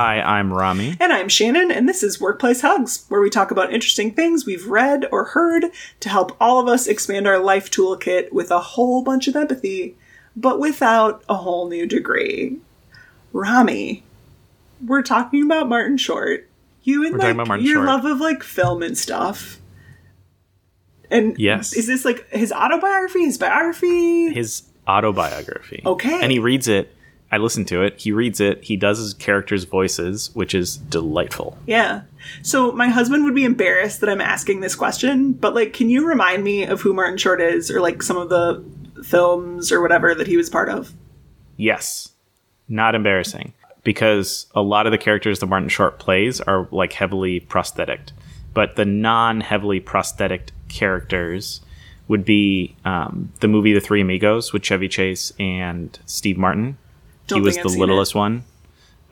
Hi, I'm Rami. And I'm Shannon, and this is Workplace Hugs, where we talk about interesting things we've read or heard to help all of us expand our life toolkit with a whole bunch of empathy, but without a whole new degree. Rami, we're talking about Martin Short. You and We're like your Short. love of like film and stuff. And Yes. is this like his autobiography, his biography? His autobiography. Okay. And he reads it. I listen to it. He reads it. He does his characters' voices, which is delightful. Yeah. So my husband would be embarrassed that I'm asking this question, but like, can you remind me of who Martin Short is, or like some of the films or whatever that he was part of? Yes. Not embarrassing. Because a lot of the characters that Martin Short plays are like heavily prosthetic. But the non heavily prosthetic characters would be um, the movie The Three Amigos with Chevy Chase and Steve Martin. He was the I've littlest one.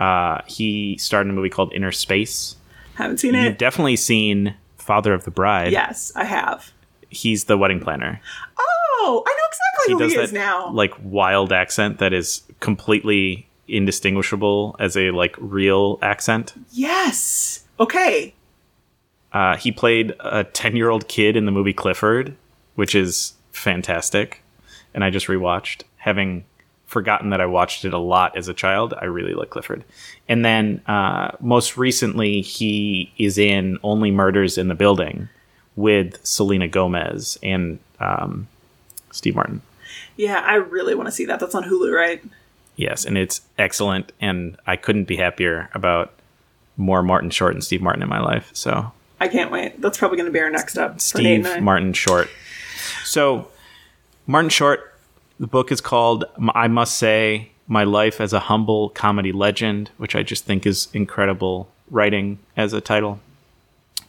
Uh, he starred in a movie called Innerspace. Haven't seen it. You've it. definitely seen Father of the Bride. yes, I have. He's the wedding planner. Oh, I know exactly He who does he that is now. like wild accent that is completely indistinguishable as a like real accent. yes. Okay. Uh, he played a 10 year old kid in the movie Clifford, which is fantastic. And I just rewatched, having forgotten that I watched it a lot as a child. I really like Clifford. And then uh, most recently, he is in Only Murders in the Building with Selena Gomez and um, Steve Martin. Yeah, I really want to see that. That's on Hulu, right? Yes, and it's excellent. And I couldn't be happier about more Martin Short and Steve Martin in my life. So I can't wait. That's probably going to be our next up. Steve. Martin Short. So, Martin Short, the book is called I Must Say My Life as a Humble Comedy Legend, which I just think is incredible writing as a title.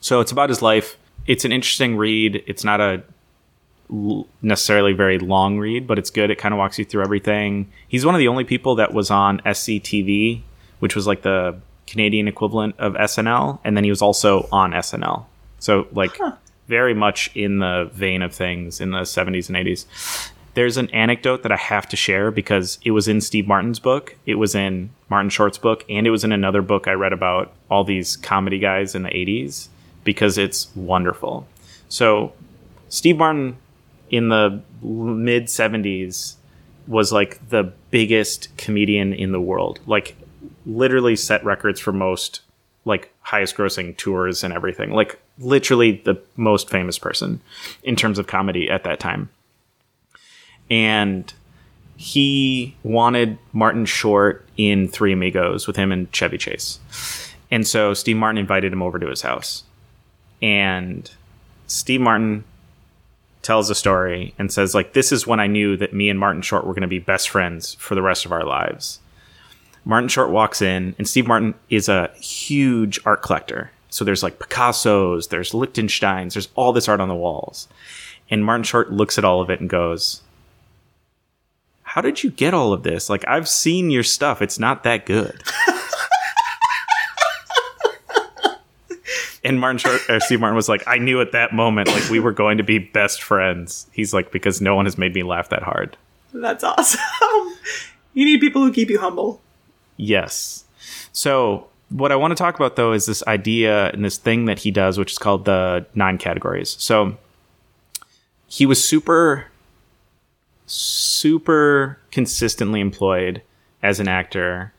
So, it's about his life. It's an interesting read. It's not a necessarily very long read, but it's good. It kind of walks you through everything. He's one of the only people that was on SCTV, which was like the Canadian equivalent of SNL, and then he was also on SNL. So like very much in the vein of things in the 70s and 80s. There's an anecdote that I have to share because it was in Steve Martin's book, it was in Martin Short's book, and it was in another book I read about all these comedy guys in the 80s because it's wonderful. So Steve Martin in the mid 70s was like the biggest comedian in the world. Like literally set records for most like highest grossing tours and everything. Like literally the most famous person in terms of comedy at that time. And he wanted Martin Short in Three Amigos with him and Chevy Chase. And so Steve Martin invited him over to his house. And Steve Martin tells a story and says like this is when I knew that me and Martin Short were going to be best friends for the rest of our lives. Martin Short walks in and Steve Martin is a huge art collector. So there's like Picasso's, there's Lichtensteins, there's all this art on the walls. And Martin Short looks at all of it and goes, "How did you get all of this? Like I've seen your stuff. It's not that good." And Martin Short, or uh, Steve Martin was like, I knew at that moment, like we were going to be best friends. He's like, because no one has made me laugh that hard. That's awesome. you need people who keep you humble. Yes. So what I want to talk about though is this idea and this thing that he does, which is called the nine categories. So he was super, super consistently employed as an actor.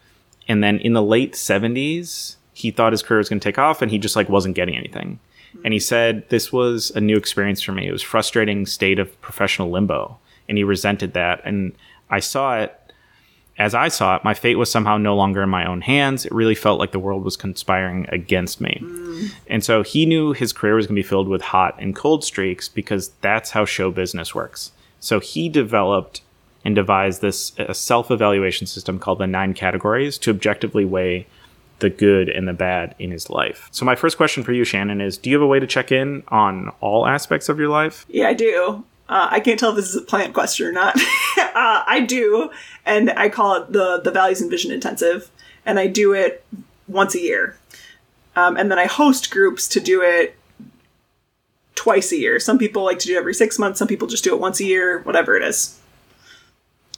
And then in the late 70s, he thought his career was going to take off and he just like wasn't getting anything. Hmm. And he said, This was a new experience for me. It was frustrating state of professional limbo. And he resented that. And I saw it as I saw it, my fate was somehow no longer in my own hands. It really felt like the world was conspiring against me. Hmm. And so he knew his career was going to be filled with hot and cold streaks because that's how show business works. So he developed and devised this self evaluation system called the nine categories to objectively weigh the good and the bad in his life. So, my first question for you, Shannon, is do you have a way to check in on all aspects of your life? Yeah, I do. Uh, I can't tell if this is a plant question or not. uh, I do, and I call it the the values and vision intensive, and I do it once a year, um, and then I host groups to do it twice a year. Some people like to do it every six months. Some people just do it once a year. Whatever it is.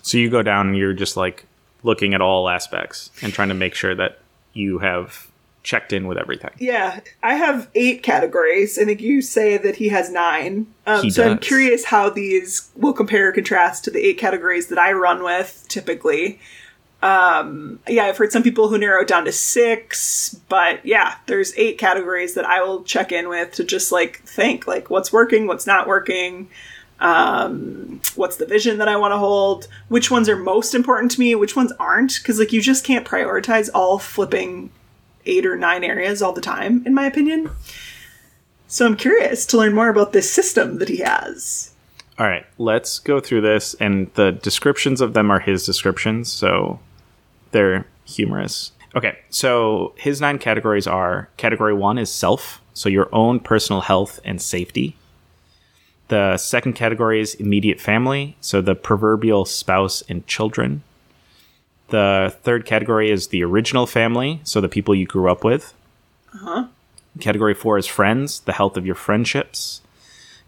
So, you go down and you're just like looking at all aspects and trying to make sure that you have checked in with everything. Yeah, I have eight categories. I think you say that he has nine. Um, He so I'm curious how these will compare or contrast to the eight categories that I run with typically. Um, yeah, I've heard some people who narrow it down to six, but yeah, there's eight categories that I will check in with to just like think like what's working, what's not working, um, what's the vision that I want to hold, which ones are most important to me, which ones aren't, because like you just can't prioritize all flipping eight or nine areas all the time, in my opinion. So I'm curious to learn more about this system that he has. All right, let's go through this, and the descriptions of them are his descriptions, so they're humorous. Okay, so his nine categories are category one is self, so your own personal health and safety. The second category is immediate family, so the proverbial spouse and children. The third category is the original family, so the people you grew up with. Uh-huh. Category four is friends, the health of your friendships.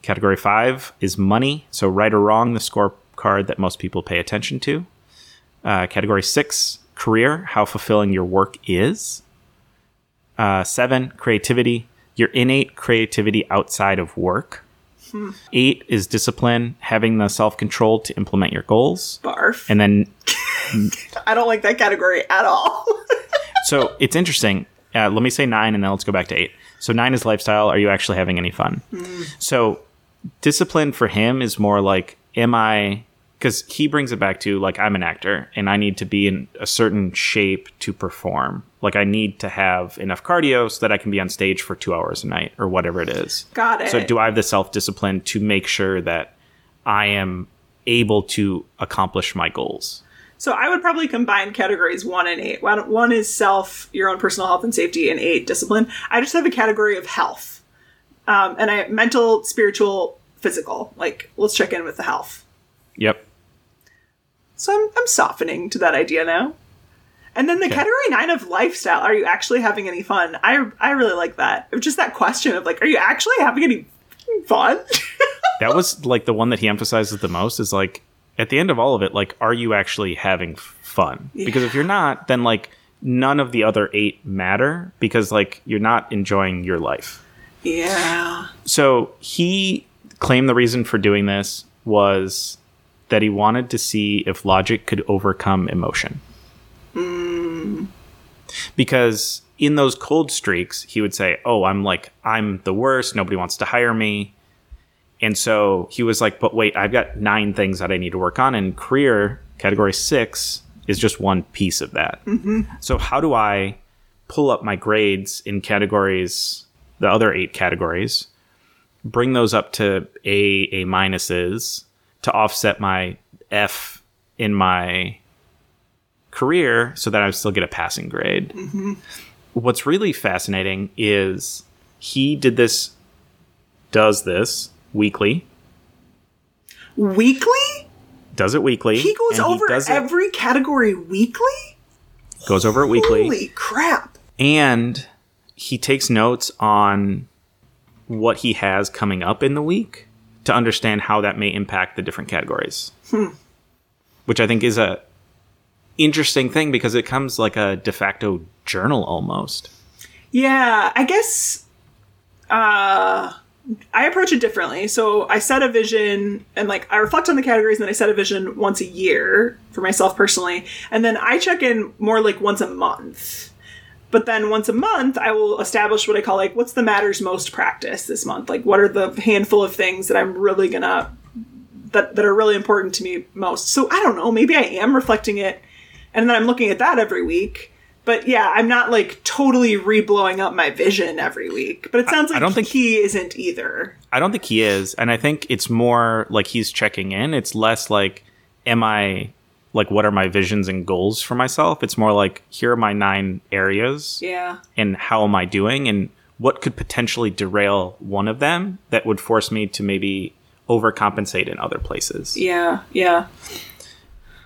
Category five is money, so right or wrong, the scorecard that most people pay attention to. Uh, category six, career, how fulfilling your work is. Uh, seven, creativity, your innate creativity outside of work. Eight is discipline, having the self control to implement your goals. Barf. And then I don't like that category at all. So it's interesting. Uh, let me say nine, and then let's go back to eight. So nine is lifestyle. Are you actually having any fun? So discipline for him is more like, am I? Because he brings it back to like I'm an actor, and I need to be in a certain shape to perform. Like I need to have enough cardio so that I can be on stage for two hours a night or whatever it is. Got it. So do I have the self discipline to make sure that I am able to accomplish my goals? So I would probably combine categories one and eight. One, one is self, your own personal health and safety, and eight discipline. I just have a category of health, um, and I mental, spiritual, physical. Like let's check in with the health. Yep. So I'm I'm softening to that idea now. And then the Okay. category nine of lifestyle. Are you actually having any fun? I I really like that. Just that question of like, are you actually having any fun? that was like the one that he emphasizes the most is like at the end of all of it like are you actually having fun because if you're not then like none of the other eight matter because like you're not enjoying your life yeah. so he claimed the reason for doing this was that he wanted to see if logic could overcome emotion because in those cold streaks he would say oh i'm like i'm the worst nobody wants to hire me and so he was like, but wait, I've got nine things that I need to work on. And career category six is just one piece of that. Mm-hmm. So, how do I pull up my grades in categories, the other eight categories, bring those up to A, A minuses to offset my F in my career so that I still get a passing grade? What's really fascinating is he did this, does this weekly, Weekly? does it weekly. He goes over it- every category weekly? goes over it weekly, Holy crap. and he takes notes on what he has coming up in the week to understand how that may impact the different categories. Which I think is a interesting thing because it comes like a de facto journal almost. Yeah, I guess uh I approach it differently. So I set a vision and like I reflect on the categories and then I set a vision once a year for myself personally. And then I check in more like once a month. But then once a month I will establish what I call like what's the matters most practice this month? Like what are the handful of things that I'm really gonna that that are really important to me most. So I don't know, maybe I am reflecting it and then I'm looking at that every week. But yeah, I'm not like totally re-blowing up my vision every week. But it sounds I like don't think- he isn't either. I don't think he is, and I think it's more like he's checking in. It's less like, am I like what are my visions and goals for myself? It's more like here are my nine areas. Yeah. and how am I doing and what could potentially derail one of them that would force me to maybe overcompensate in other places. Yeah. Yeah.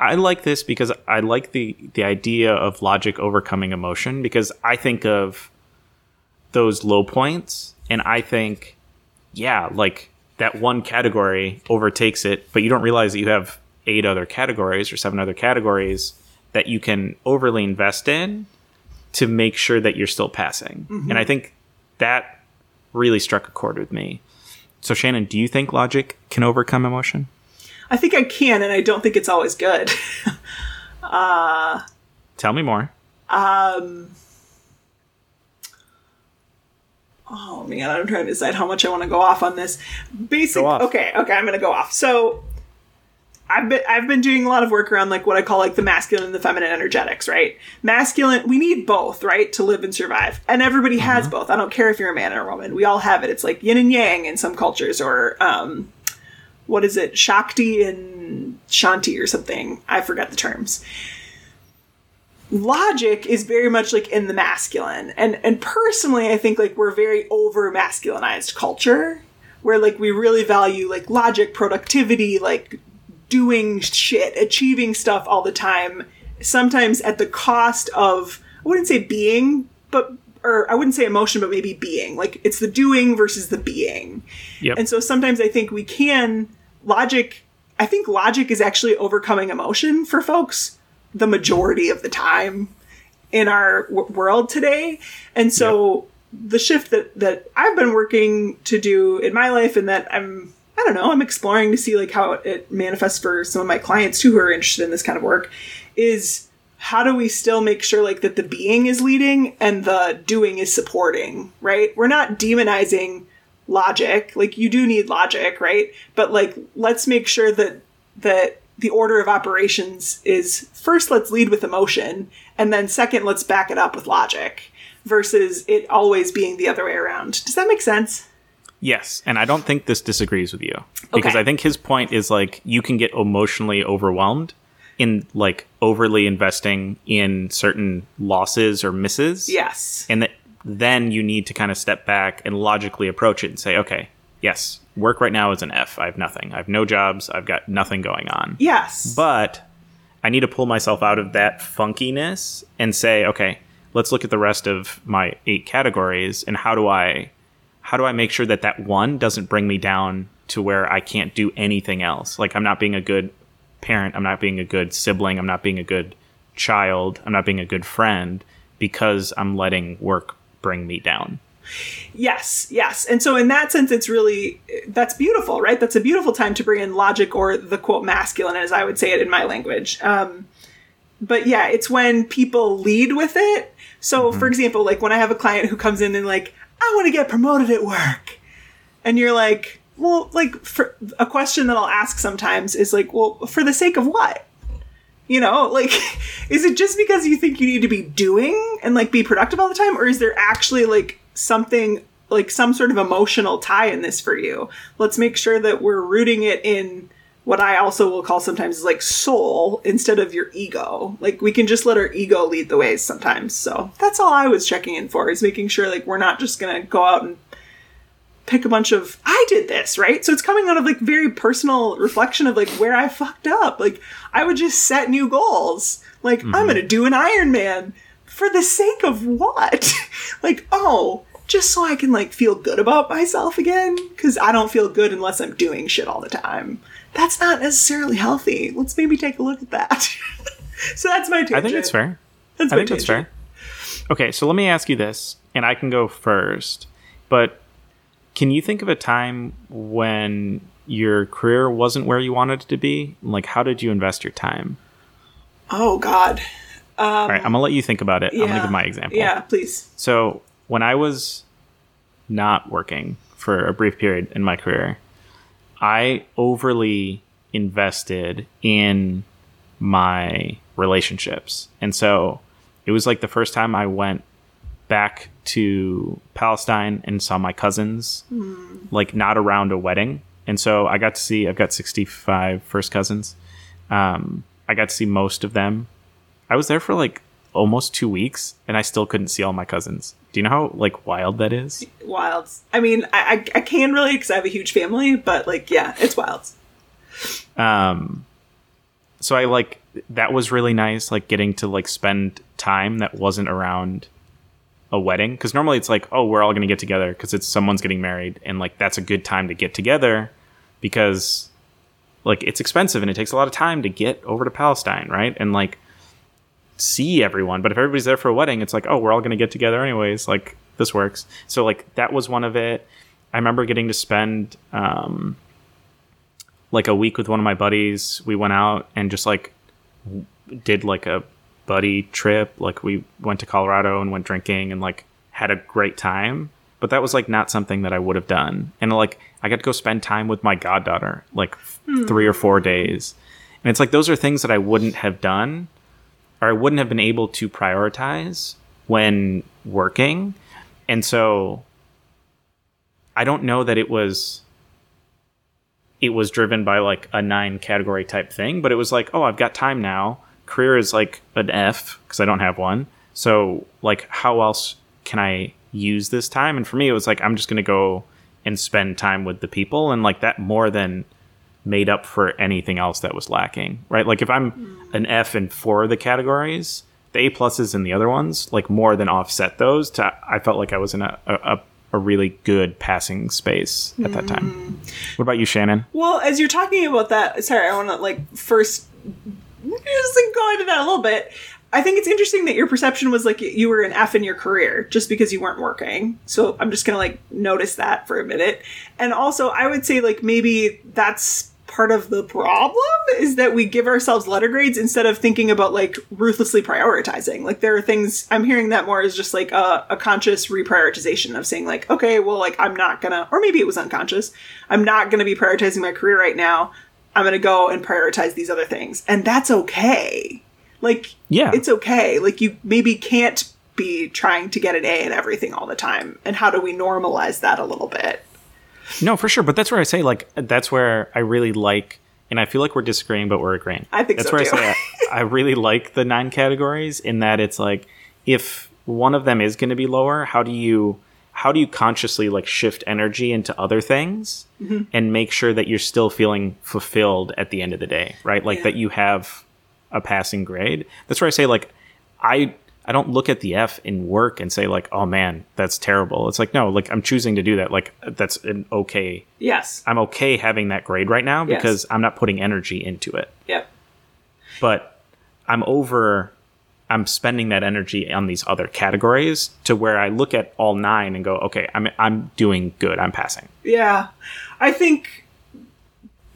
I like this because I like the the idea of logic overcoming emotion because I think of those low points and I think yeah, like that one category overtakes it, but you don't realize that you have eight other categories or seven other categories that you can overly invest in to make sure that you're still passing. Mm-hmm. And I think that really struck a chord with me. So Shannon, do you think logic can overcome emotion? I think I can, and I don't think it's always good. Tell me more. Um, oh man, I'm trying to decide how much I want to go off on this. Basic. Go off. Okay, okay, I'm gonna go off. So. I've been I've been doing a lot of work around like what I call like the masculine and the feminine energetics, right? Masculine, we need both, right, to live and survive. And everybody has both. I don't care if you're a man or a woman. We all have it. It's like yin and yang in some cultures or um what is it? Shakti and Shanti or something. I forgot the terms logic is very much like in the masculine and and personally i think like we're very over masculinized culture where like we really value like logic productivity like doing shit achieving stuff all the time sometimes at the cost of i wouldn't say being but or i wouldn't say emotion but maybe being like it's the doing versus the being Yep. and so sometimes I think we can logic. I think logic is actually overcoming emotion for folks the majority of the time in our w- world today. And so the shift that that I've been working to do in my life, and that I'm I don't know I'm exploring to see like how it, manifests for some of my clients too who are interested in this kind of work, is how do we still make sure like that the being is leading and the doing is supporting right? We're not demonizing logic like you do need logic right? But like let's make sure that that the order of operations is first let's lead with emotion and then second let's back it up with logic versus it always being the other way around. Does that make sense Yes, and I don't think this disagrees with you because Okay. I think his point is like you can get emotionally overwhelmed in like overly investing in certain losses or misses. yes And that then you need to kind of step back and logically approach it and say, okay, yes, work right now is an F. I have nothing. I have no jobs. I've got nothing going on. yes But I need to pull myself out of that funkiness and say, okay, let's look at the rest of my eight categories and how do I how do I make sure that that one doesn't bring me down to where I can't do anything else? Like I'm not being a good parent, I'm not being a good sibling, I'm not being a good child, I'm not being a good friend because I'm letting work bring me down. Yes, yes. And so in that sense it's really that's beautiful, right? That's a beautiful time to bring in logic or the quote masculine as I would say it in my language. Um but yeah, it's when people lead with it. So for example, like when I have a client who comes in and like I want to get promoted at work. And you're like, well, like for a question that I'll ask sometimes is like, well, for the sake of what? You know, like, is it just because you think you need to be doing and like be productive all the time, or is there actually like something like some sort of emotional tie in this for you? Let's make sure that we're rooting it in what I also will call sometimes is like soul instead of your ego. Like we can just let our ego lead the ways sometimes. So that's all I was checking in for is making sure like we're not just gonna go out and pick a bunch of I did this, right? So it's coming out of like very personal reflection of like where I fucked up. Like I would just set new goals. Like I'm mm-hmm. gonna do an Iron Man for the sake of what? like, oh, just so I can like feel good about myself again? Because I don't feel good unless I'm doing shit all the time. That's not necessarily healthy. Let's maybe take a look at that. so that's my tangent. I think it's fair. That's I think that's fair. Okay, so let me ask you this, and I can go first. But can you think of a time when your career wasn't where you wanted it to be? Like, how did you invest your time? Oh God. All right, I'm gonna let you think about it. I'm gonna give my example. Yeah, please. So when I was not working for a brief period in my career, I overly invested in my relationships. And so it was like the first time I went back to Palestine and saw my cousins, like not around a wedding. And so I got to see, I've got 65 first cousins. Um, I got to see most of them. I was there for like almost two weeks and I still couldn't see all my cousins. Do you know how like wild that is? Wild. I mean, I, I, I can really because I have a huge family, but like, yeah, it's wild. Um, so I like that was really nice, like getting to like spend time that wasn't around a wedding because normally it's like oh we're all gonna get together because it's someone's getting married and like that's a good time to get together because like it's expensive and it takes a lot of time to get over to Palestine right and like see everyone. But if everybody's there for a wedding, it's like, oh, we're all going to get together anyways. Like this works. So like that was one of it. I remember getting to spend um, like a week with one of my buddies. We went out and just like w- did like a buddy trip. Like we went to Colorado and went drinking and like had a great time. But that was like not something that I would have done. And like I got to go spend time with my goddaughter like f- three or four days. And it's like those are things that I wouldn't have done or I wouldn't have been able to prioritize when working. And so I don't know that it was it was driven by like a nine category type thing, but it was like, oh, I've got time now. Career is like an F because I don't have one. So like how else can I use this time? And for me it was like I'm just going to go and spend time with the people and like that more than made up for anything else that was lacking, right? Like if I'm hmm. an F in four of the categories, the A pluses in the other ones like more than offset those. To I felt like I was in a a, a really good passing space at that time. Hmm. What about you, Shannon? Well, as you're talking about that, sorry, I want to like first just go into that a little bit. I think it's interesting that your perception was like you were an F in your career just because you weren't working. So I'm just gonna like notice that for a minute. And also, I would say like maybe that's part of the problem is that we give ourselves letter grades instead of thinking about like ruthlessly prioritizing. Like there are things I'm hearing that more is just like a, a conscious reprioritization of saying like, okay, well, like I'm not gonna, or maybe it was unconscious. I'm not gonna be prioritizing my career right now. I'm gonna go and prioritize these other things, and that's okay. Like, Yeah. it's okay. Like you maybe can't be trying to get an A in everything all the time. And how do we normalize that a little bit? No, for sure. But that's where I say like that's where I really like, and I feel like we're disagreeing, but we're agreeing. I think that's so, where too. I say I, I really like the nine categories in that it's like if one of them is going to be lower, how do you how do you consciously like shift energy into other things Mm-hmm. and make sure that you're still feeling fulfilled at the end of the day, right? Like Yeah. that you have a passing grade. That's where I say like I I don't look at the F in work and say like, "Oh man, that's terrible." It's like, no, like I'm choosing to do that. Like that's an okay Yes. I'm okay having that grade right now Yes. because I'm not putting energy into it. Yep. But I'm over I'm spending that energy on these other categories to where I look at all nine and go, okay, I'm I'm doing good. I'm passing. Yeah. I think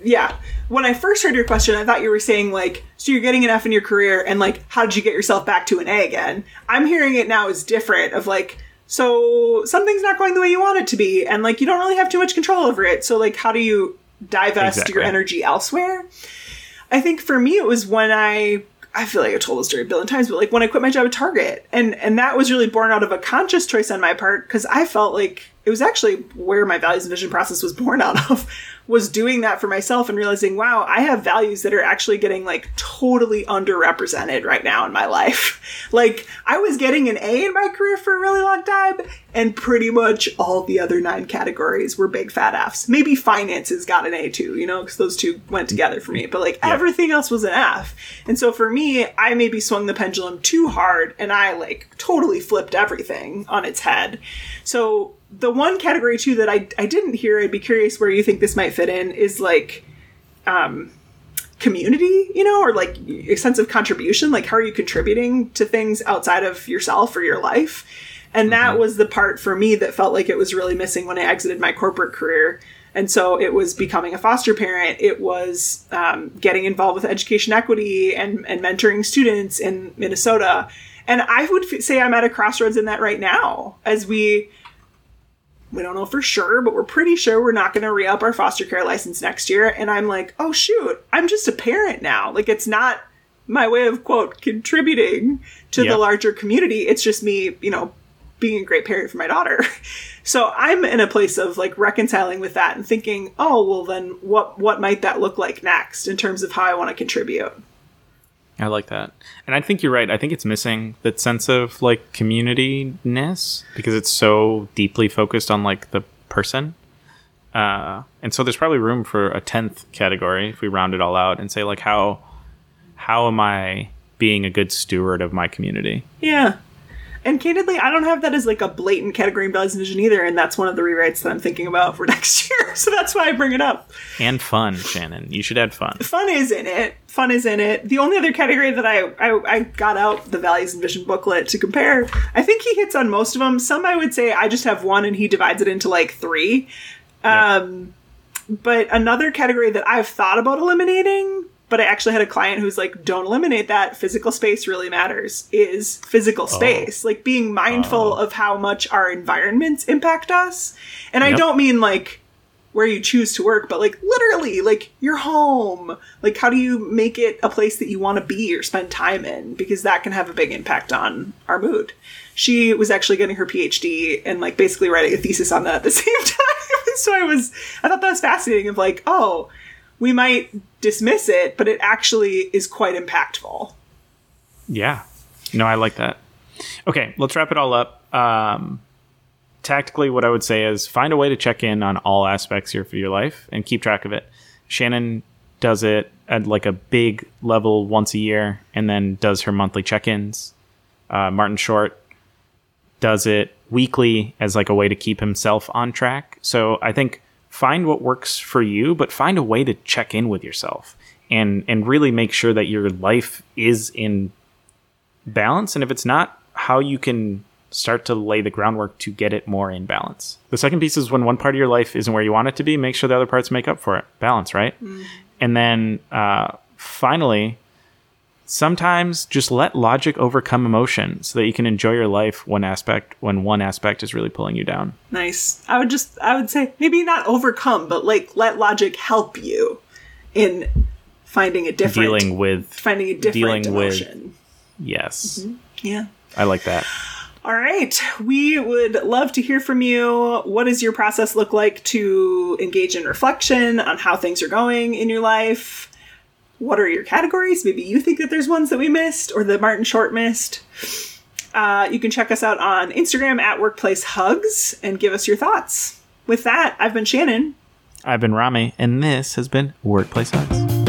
yeah. When I first heard your question, I thought you were saying like, so you're getting an F in your career and like how did you get yourself back to an A again? I'm hearing it now is different of like so something's not going the way you want it to be and like you don't really have too much control over it. So like how do you divest Exactly. your energy elsewhere? I think for me it was when I I feel like I told the story a billion times, but like when I quit my job at Target, and and that was really born out of a conscious choice on my part because I felt like it was actually where my values and vision process was born out of was doing that for myself and realizing, wow, I have values that are actually getting like totally underrepresented right now in my life. like I was getting an A in my career for a really long time, and pretty much all the other nine categories were big fat Fs. Maybe finances got an A too, you know, because those two went together for me. But like everything else was an F. And so for me, I maybe swung the pendulum too hard and I like totally flipped everything on its head. So the one category too that I, I didn't hear, I'd be curious where you think this might fit in, is like um community, you know, or like a sense of contribution. Like how are you contributing to things outside of yourself or your life? And that was the part for me that felt like it was really missing when I exited my corporate career. And so it was becoming a foster parent. It was um, getting involved with education equity and, and mentoring students in Minnesota. And I would f- say I'm at a crossroads in that right now as we we don't know for sure, but we're pretty sure we're not going to re up our foster care license next year. And I'm like, oh, shoot, I'm just a parent now. Like, it's not my way of, quote, contributing to Yeah. the larger community. It's just me, you know, being a great parent for my daughter. So I'm in a place of like reconciling with that and thinking, oh, well, then what, what might that look like next in terms of how I want to contribute? I like that. And I think you're right. I think it's missing that sense of like community-ness because it's so deeply focused on like the person. Uh, and so there's probably room for a 10th category if we round it all out and say like how how am I being a good steward of my community? Yeah. And candidly, I don't have that as like a blatant category in Values and Vision either, and that's one of the rewrites that I'm thinking about for next year. So that's why I bring it up. And fun, Shannon. You should add fun. Fun is in it. Fun is in it. The only other category that I, I, I got out the Values and Vision booklet to compare, I think he hits on most of them. Some I would say I just have one and he divides it into like three. Um, but another category that I've thought about eliminating, but I actually had a client who's like, don't eliminate that. Physical space really matters, is physical oh. space. Like being mindful oh. of how much our environments impact us. And I don't mean like where you choose to work, but like literally, like your home. Like, how do you make it a place that you want to be or spend time in? Because that can have a big impact on our mood. She was actually getting her PhD and like basically writing a thesis on that at the same time. so I was, I thought that was fascinating of like, oh, we might dismiss it, but it actually is quite impactful. Yeah. No, I like that. Okay, let's wrap it all up. Um, tactically, what I would say is find a way to check in on all aspects of your life and keep track of it. Shannon does it at like a big level once a year and then does her monthly check ins. Uh, Martin Short does it weekly as like a way to keep himself on track. So I think find what works for you, but find a way to check in with yourself and and really make sure that your life is in balance. And if it's not, how you can start to lay the groundwork to get it more in balance. The second piece is when one part of your life isn't where you want it to be, make sure the other parts make up for it. Balance, right? And then uh, finally, sometimes just let logic overcome emotion so that you can enjoy your life one aspect when one aspect is really pulling you down. Nice. I would just, I would say maybe not overcome, but like let logic help you in finding a different, Dealing with finding a different dealing with- emotion. yes. Mm-hmm. Yeah. I like that. All right. We would love to hear from you. What does your process look like to engage in reflection on how things are going in your life? What are your categories? Maybe you think that there's ones that we missed or that Martin Short missed. Uh, you can check us out on Instagram at Workplace Hugs and give us your thoughts. With that, I've been Shannon. I've been Rami, and this has been Workplace Hugs.